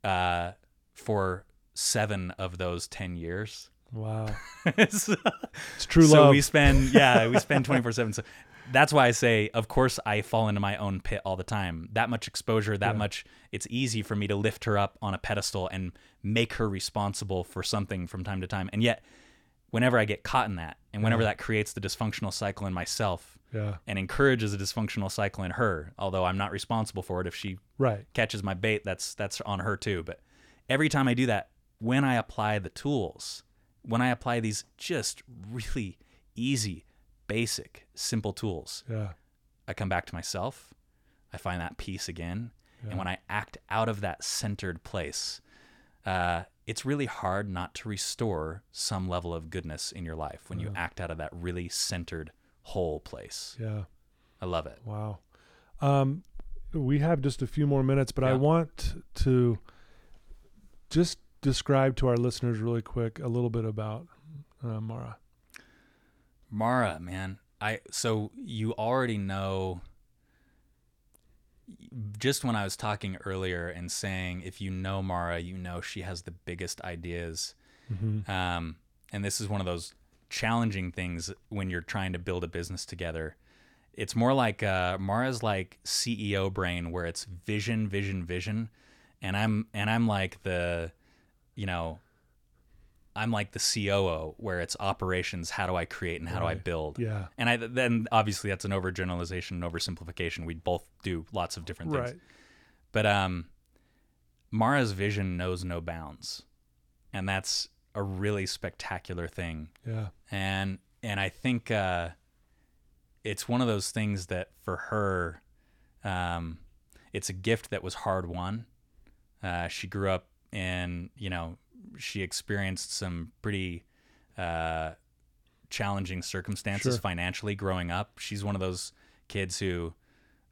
uh for 7 of those 10 years. Wow. so uh, It's true so love. we spend yeah, we spend 24/7 so that's why I say, of course, I fall into my own pit all the time. That much exposure, that Yeah. much, it's easy for me to lift her up on a pedestal and make her responsible for something from time to time. And yet, whenever I get caught in that, and whenever Yeah. that creates the dysfunctional cycle in myself Yeah. and encourages a dysfunctional cycle in her, although I'm not responsible for it, if she Right. catches my bait, that's that's on her too. But every time I do that, when I apply the tools, when I apply these just really easy, basic, simple tools, Yeah. I come back to myself. I find that peace again. Yeah. And when I act out of that centered place, uh, it's really hard not to restore some level of goodness in your life when you act out of that really centered whole place. Yeah. I love it. Wow. Um, we have just a few more minutes, but I want to just describe to our listeners really quick a little bit about uh, Mara. Mara, man. I so you already know just when I was talking earlier and saying if you know Mara, you know she has the biggest ideas. Mm-hmm. Um, and this is one of those challenging things when you're trying to build a business together. It's more like uh, Mara's like CEO brain, where it's vision, vision, vision, and I'm and I'm like the, you know, I'm like the COO, where it's operations. How do I create and how do I build? Yeah. And I then obviously that's an overgeneralization and oversimplification. We both do lots of different things. Right. But um, Mara's vision knows no bounds, and that's a really spectacular thing. Yeah. And and I think uh, it's one of those things that for her, um, it's a gift that was hard won. Uh, she grew up in you know she experienced some pretty uh, challenging circumstances Sure. financially growing up. She's one of those kids who,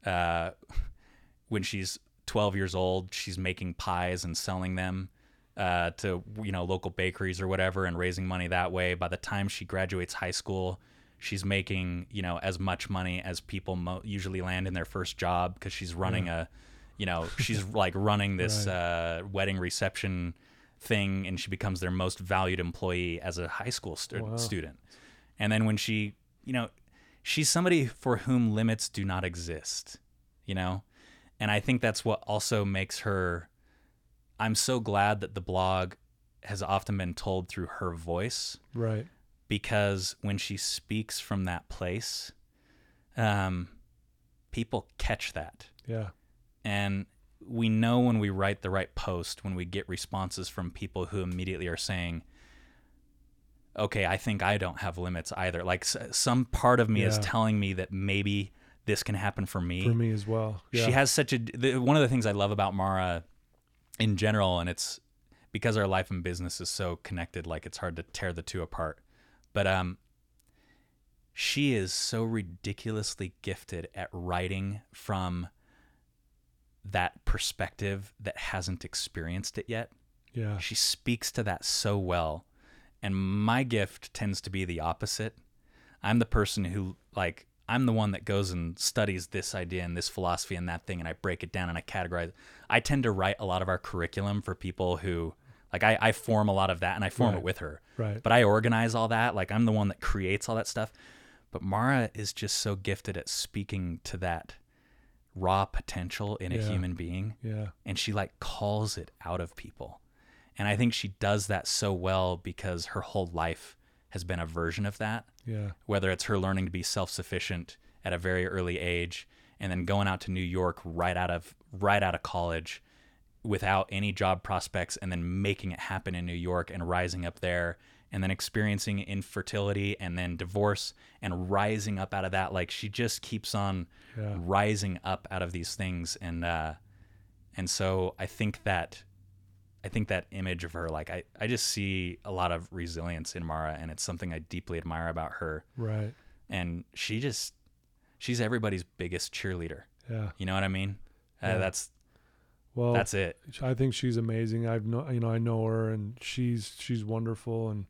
uh, when she's 12 years old, she's making pies and selling them uh, to you know local bakeries or whatever, and raising money that way. By the time she graduates high school, she's making you know as much money as people mo- usually land in their first job because she's running a, you know, she's like running this Right. uh, wedding reception thing, and she becomes their most valued employee as a high school stu- Wow. student. And then when she, you know, she's somebody for whom limits do not exist, you know? And I think that's what also makes her. I'm so glad that the blog has often been told through her voice Right. because when she speaks from that place, um, people catch that. Yeah. And we know when we write the right post, when we get responses from people who immediately are saying, okay, I think I don't have limits either. Like s- some part of me is telling me that maybe this can happen for me. For me as well. Yeah. She has such a the, one of the things I love about Mara in general, and it's because our life and business is so connected. Like it's hard to tear the two apart. But um, she is so ridiculously gifted at writing from that perspective that hasn't experienced it yet. Yeah. She speaks to that so well. And my gift tends to be the opposite. I'm the person who, like, I'm the one that goes and studies this idea and this philosophy and that thing, and I break it down and I categorize. I tend to write a lot of our curriculum for people who, like, I, I form a lot of that and I form Right. it with her. Right. But I organize all that. Like, I'm the one that creates all that stuff. But Mara is just so gifted at speaking to that raw potential in a Yeah. human being yeah. and she like calls it out of people. And I think she does that so well because her whole life has been a version of that, Yeah. whether it's her learning to be self-sufficient at a very early age and then going out to New York right out of right out of college without any job prospects and then making it happen in New York and rising up there and then experiencing infertility and then divorce and rising up out of that like she just keeps on Yeah. rising up out of these things and uh and so I think that I think that image of her like I I just see a lot of resilience in Mara and it's something I deeply admire about her Right. and she just she's everybody's biggest cheerleader Yeah. you know what I mean uh, Yeah. that's Well, that's it I think she's amazing. I've know you know I know her and she's she's wonderful and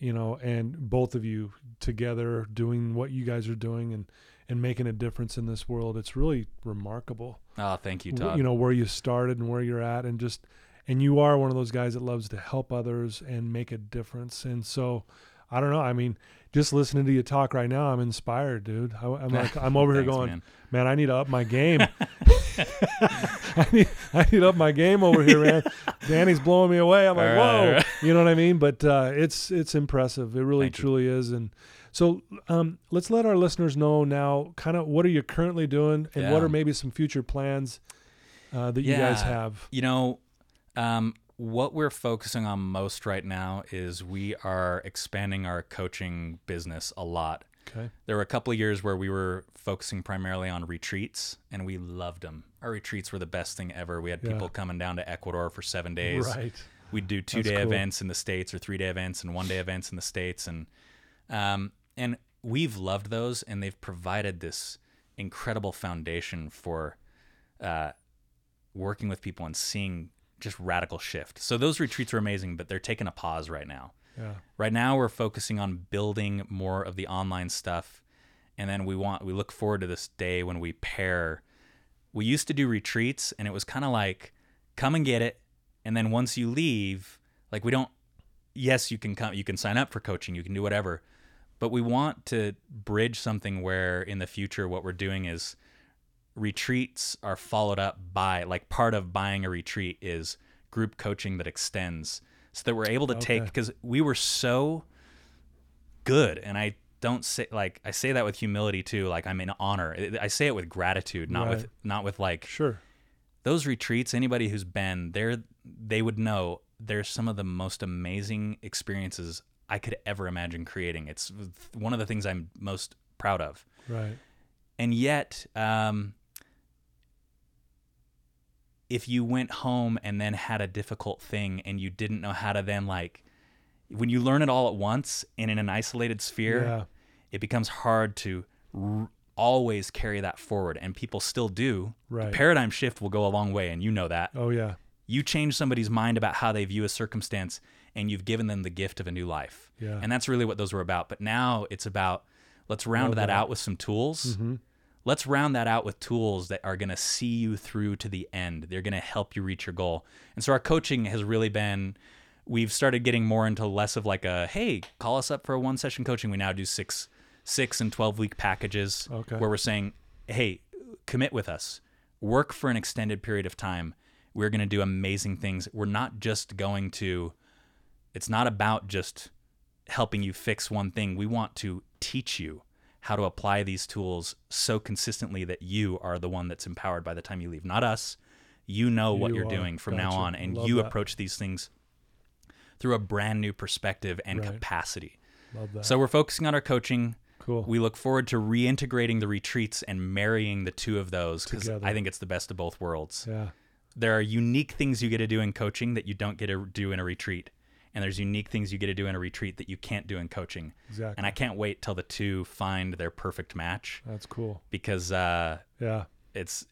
you know and both of you together doing what you guys are doing and and making a difference in this world. It's really remarkable. oh thank you Todd you know where you started and where you're at and just and you are one of those guys that loves to help others and make a difference and so I don't know. I mean, just listening to you talk right now, I'm inspired, dude. I, am like, I'm over here Thanks, going, man. man. I need to up my game. I need, I need to up my game over here, man. Danny's blowing me away. I'm like, right, whoa, right. you know what I mean? But uh, it's it's impressive. It really Thank you. truly is. And so um, let's let our listeners know now, kind of what are you currently doing, and what are maybe some future plans uh, that you guys have. You know, um, what we're focusing on most right now is we are expanding our coaching business a lot. Okay. There were a couple of years where we were focusing primarily on retreats, and we loved them. Our retreats were the best thing ever. We had Yeah. people coming down to Ecuador for seven days. Right. We'd do two That's day cool. events in the states, or three day events, and one day events in the states, and um, and we've loved those, and they've provided this incredible foundation for uh, working with people and seeing just radical shift. So those retreats are amazing, but they're taking a pause right now. Yeah. Right now, we're focusing on building more of the online stuff, and then we want we look forward to this day when we pair. We used to do retreats, and it was kind of like, come and get it, and then once you leave, like we don't. Yes, you can come. You can sign up for coaching. You can do whatever, but we want to bridge something where in the future, what we're doing is retreats are followed up by like part of buying a retreat is group coaching that extends. So that we're able to take because we were so good and i don't say like i say that with humility too like i'm in honor. I say it with gratitude not with not with like Sure. those retreats anybody who's been there they would know they're some of the most amazing experiences i could ever imagine creating. It's one of the things i'm most proud of. Right. and yet um, if you went home and then had a difficult thing and you didn't know how to then like when you learn it all at once and in an isolated sphere Yeah. it becomes hard to r- always carry that forward and people still do Right. the paradigm shift will go a long way and you know that Oh yeah. you change somebody's mind about how they view a circumstance and you've given them the gift of a new life Yeah. and that's really what those were about but now it's about let's round that, that. out with some tools Mm-hmm. Let's round that out with tools that are going to see you through to the end. They're going to help you reach your goal. And so our coaching has really been we've started getting more into less of like a hey call us up for a one session coaching. We now do six six and 12 week packages Okay. where we're saying hey commit with us. Work for an extended period of time. We're going to do amazing things. We're not just going to it's not about just helping you fix one thing. We want to teach you how to apply these tools so consistently that you are the one that's empowered by the time you leave, not us. You know what You you're are. doing from now on, and Love you that. approach these things through a brand new perspective and Right. capacity. So we're focusing on our coaching. cool. We look forward to reintegrating the retreats and marrying the two of those because I think it's the best of both worlds yeah. there are unique things you get to do in coaching that you don't get to do in a retreat. And there's unique things you get to do in a retreat that you can't do in coaching. Exactly. And I can't wait till the two find their perfect match That's cool. because uh, Yeah. it's,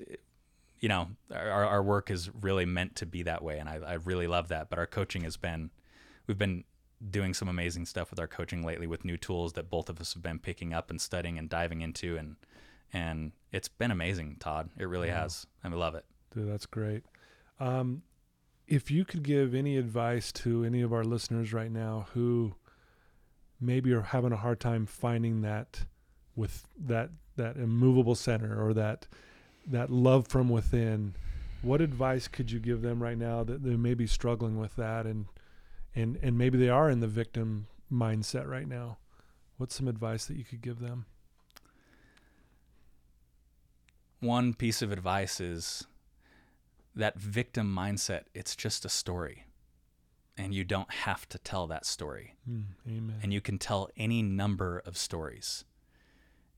you know, our, our work is really meant to be that way. And I, I really love that. But our coaching has been, we've been doing some amazing stuff with our coaching lately with new tools that both of us have been picking up and studying and diving into. And, and it's been amazing, Todd. It really Wow. has. I love it. Dude, that's great. Um, if you could give any advice to any of our listeners right now who maybe are having a hard time finding that with that that immovable center or that that love from within, what advice could you give them right now that they may be struggling with that and and and maybe they are in the victim mindset right now? What's some advice that you could give them? one piece of advice is that victim mindset it's just a story and you don't have to tell that story Mm, amen. and you can tell any number of stories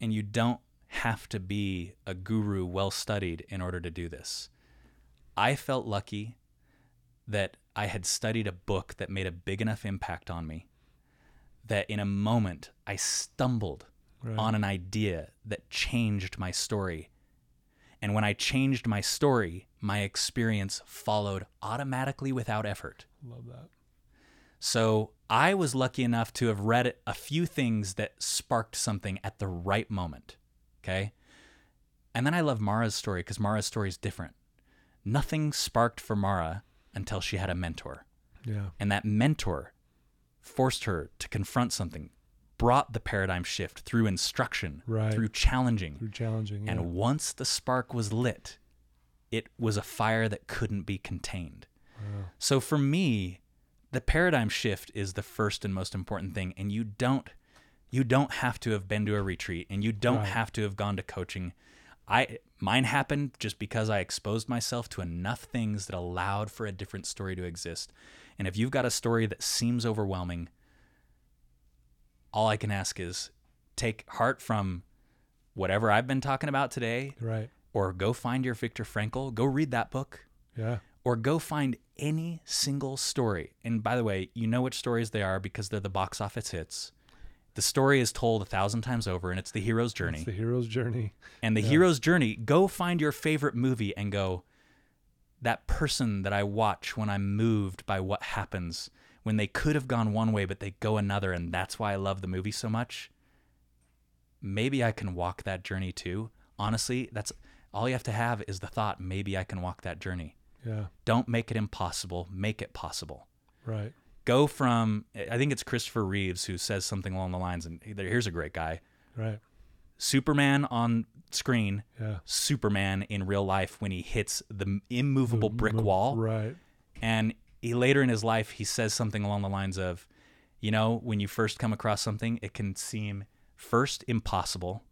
and you don't have to be a guru well studied in order to do this i felt lucky that i had studied a book that made a big enough impact on me that in a moment i stumbled right. on an idea that changed my story. And when I changed my story, my experience followed automatically without effort. Love that. So I was lucky enough to have read a few things that sparked something at the right moment. Okay. And then I love Mara's story because Mara's story is different. Nothing sparked for Mara until she had a mentor. Yeah. And that mentor forced her to confront something, brought the paradigm shift through instruction, Right. through challenging. Through challenging. Yeah. And once the spark was lit, it was a fire that couldn't be contained. So for me, the paradigm shift is the first and most important thing and you don't you don't have to have been to a retreat and you don't Right. have to have gone to coaching. I mine happened just because I exposed myself to enough things that allowed for a different story to exist. And if you've got a story that seems overwhelming, all I can ask is take heart from whatever I've been talking about today right. Or go find your Viktor Frankl, go read that book, Yeah. or go find any single story. And by the way, you know which stories they are because they're the box office hits. The story is told a thousand times over, and it's the hero's journey. It's the hero's journey. and the hero's journey, go find your favorite movie and go, that person that I watch when I'm moved by what happens, when they could have gone one way, but they go another, and that's why I love the movie so much. Maybe I can walk that journey too. Honestly, that's all you have to have is the thought, maybe I can walk that journey. Yeah. Don't make it impossible, make it possible. Right. Go from, I think it's Christopher Reeves who says something along the lines, and here's a great guy Right. Superman on screen, Yeah. Superman in real life when he hits the immovable brick Mo- wall. Right. And he later in his life, he says something along the lines of, you know, when you first come across something, it can seem first impossible,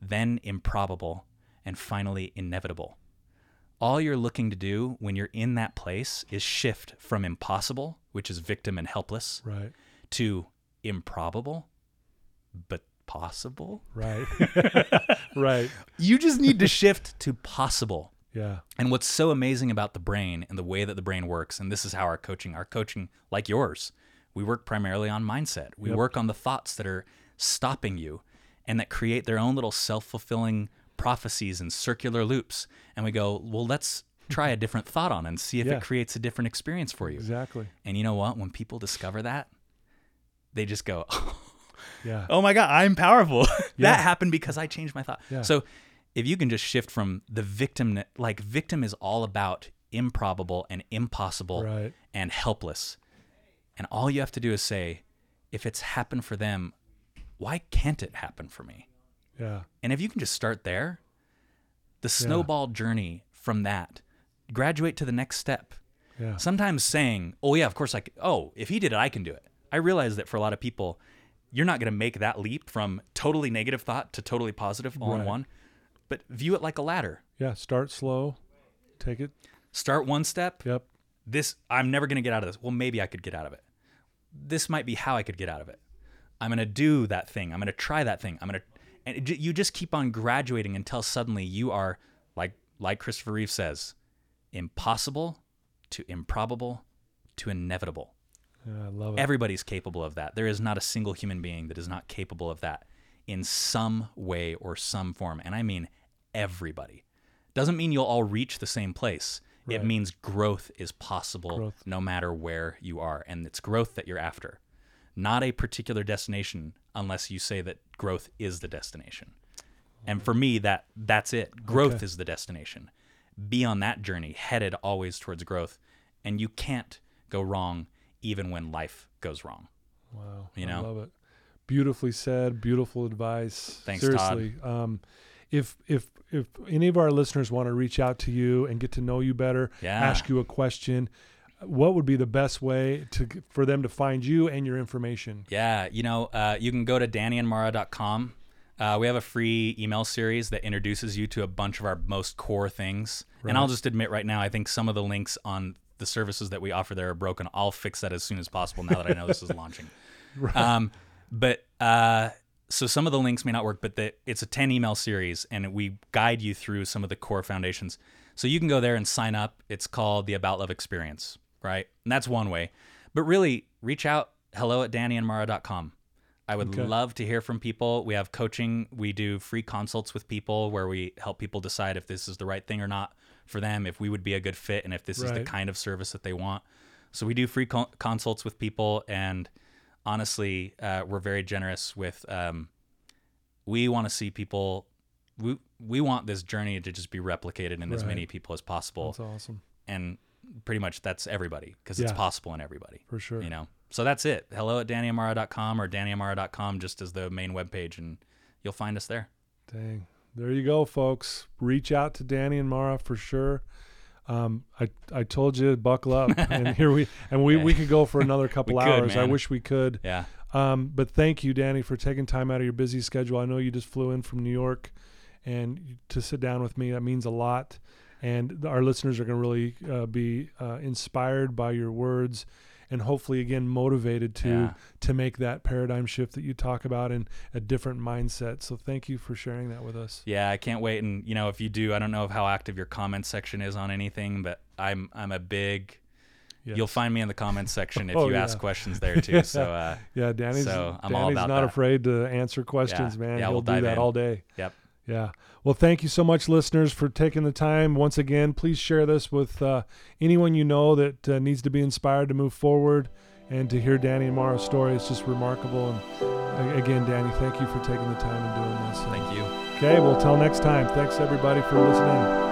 then improbable, and finally inevitable. All you're looking to do when you're in that place is shift from impossible, which is victim and helpless, Right. to improbable, but possible. Right. right. You just need to shift to possible. Yeah. And what's so amazing about the brain and the way that the brain works, and this is how our coaching, our coaching, like yours, we work primarily on mindset. We Yep. work on the thoughts that are stopping you and that create their own little self fulfilling prophecies and circular loops. And we go, well, let's try a different thought on and see if Yeah. it creates a different experience for you. Exactly. And you know what? When people discover that, they just go, Yeah. oh my God, I'm powerful. Yeah. that happened because I changed my thought. Yeah. So if you can just shift from the victim, like victim is all about improbable and impossible Right. and helpless. And all you have to do is say, if it's happened for them, why can't it happen for me? Yeah. And if you can just start there, the snowball journey from that, graduate to the next step. Yeah. Sometimes saying, "Oh yeah, of course I can." Oh, if he did it, I can do it. I realize that for a lot of people, you're not going to make that leap from totally negative thought to totally positive all in one. But view it like a ladder. Yeah. Start slow. Take it. Start one step. Yep. This I'm never going to get out of this. Well, maybe I could get out of it. This might be how I could get out of it. I'm going to do that thing. I'm going to try that thing. I'm going to and you just keep on graduating until suddenly you are like like Christopher Reeve says, impossible to improbable to inevitable. Yeah. I love it. Everybody's capable of that. There is not a single human being that is not capable of that in some way or some form. And I mean everybody. Doesn't mean you'll all reach the same place. It means growth is possible Growth. no matter where you are. And it's growth that you're after, not a particular destination unless you say that growth is the destination. And for me, that that's it. Growth Okay. is the destination. Be on that journey, headed always towards growth. And you can't go wrong even when life goes wrong. Wow. You I know? love it. Beautifully said. Beautiful advice. Thanks, Todd. Seriously. Um, if if if any of our listeners want to reach out to you and get to know you better, Yeah. ask you a question, what would be the best way to for them to find you and your information? Yeah, you know, uh, you can go to dannyandmara.com. Uh, we have a free email series that introduces you to a bunch of our most core things. And I'll just admit right now, I think some of the links on the services that we offer there are broken. I'll fix that as soon as possible now that I know this is launching. Um, but uh, so some of the links may not work, but the, it's a 10 email series and we guide you through some of the core foundations. So you can go there and sign up. It's called the About Love Experience, right? And that's one way. But really, reach out hello at dannyandmara.com. I would Okay. love to hear from people. We have coaching. We do free consults with people where we help people decide if this is the right thing or not for them, if we would be a good fit, and if this is the kind of service that they want. So we do free con- consults with people, and honestly, uh, we're very generous with. Um, we want to see people. We we want this journey to just be replicated in as many people as possible, That's awesome. and pretty much that's everybody because it's Yeah. possible in everybody. For sure. You know. so that's it. Hello at dannyamara.com or dannyamara.com just as the main webpage, and you'll find us there. Dang. There you go, folks. Reach out to Danny and Mara for sure. Um, I I told you buckle up, and here we and we, we could go for another couple We could, hours. I man. wish we could. Yeah. Um, but thank you, Danny, for taking time out of your busy schedule. I know you just flew in from New York, and to sit down with me that means a lot. And our listeners are going to really uh, be uh, inspired by your words, and hopefully, again, motivated to Yeah. to make that paradigm shift that you talk about and a different mindset. So thank you for sharing that with us. Yeah, I can't wait. And you know, if you do, I don't know how active your comments section is on anything, but I'm I'm a big. Yes. You'll find me in the comments section if Oh, you yeah. ask questions there too. So uh, Yeah, Danny's, So, I'm Danny's all about not that. afraid to answer questions, Yeah. man. Yeah, He'll we'll do that in. all day. Yep. Yeah. Well, thank you so much, listeners, for taking the time. Once again, please share this with uh, anyone you know that uh, needs to be inspired to move forward and to hear Danny and Mara's story. It's just remarkable. And again, Danny, thank you for taking the time and doing this. thank you. Okay, well, till next time. Thanks, everybody, for listening.